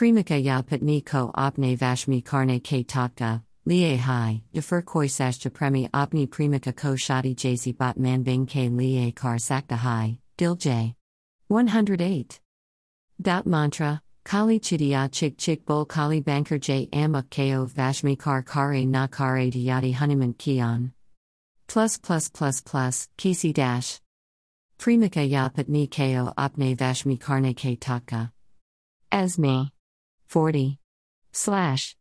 Premika ya patni ko opne vashmi karne ke tatka, liye hai, defer koi sashta premi opni premika ko shadi jasi bot man bing ke liye kar sakta hai, dil j. 108. Dot mantra, Kali chidiya chik chik bol kali banker j amuk ko vashmi kar kare na kare diyati honeyman kion. Plus plus plus plus, kisi dash. Premika ya patni ko opne vashmi karne ke tatka. As me. 40. Slash.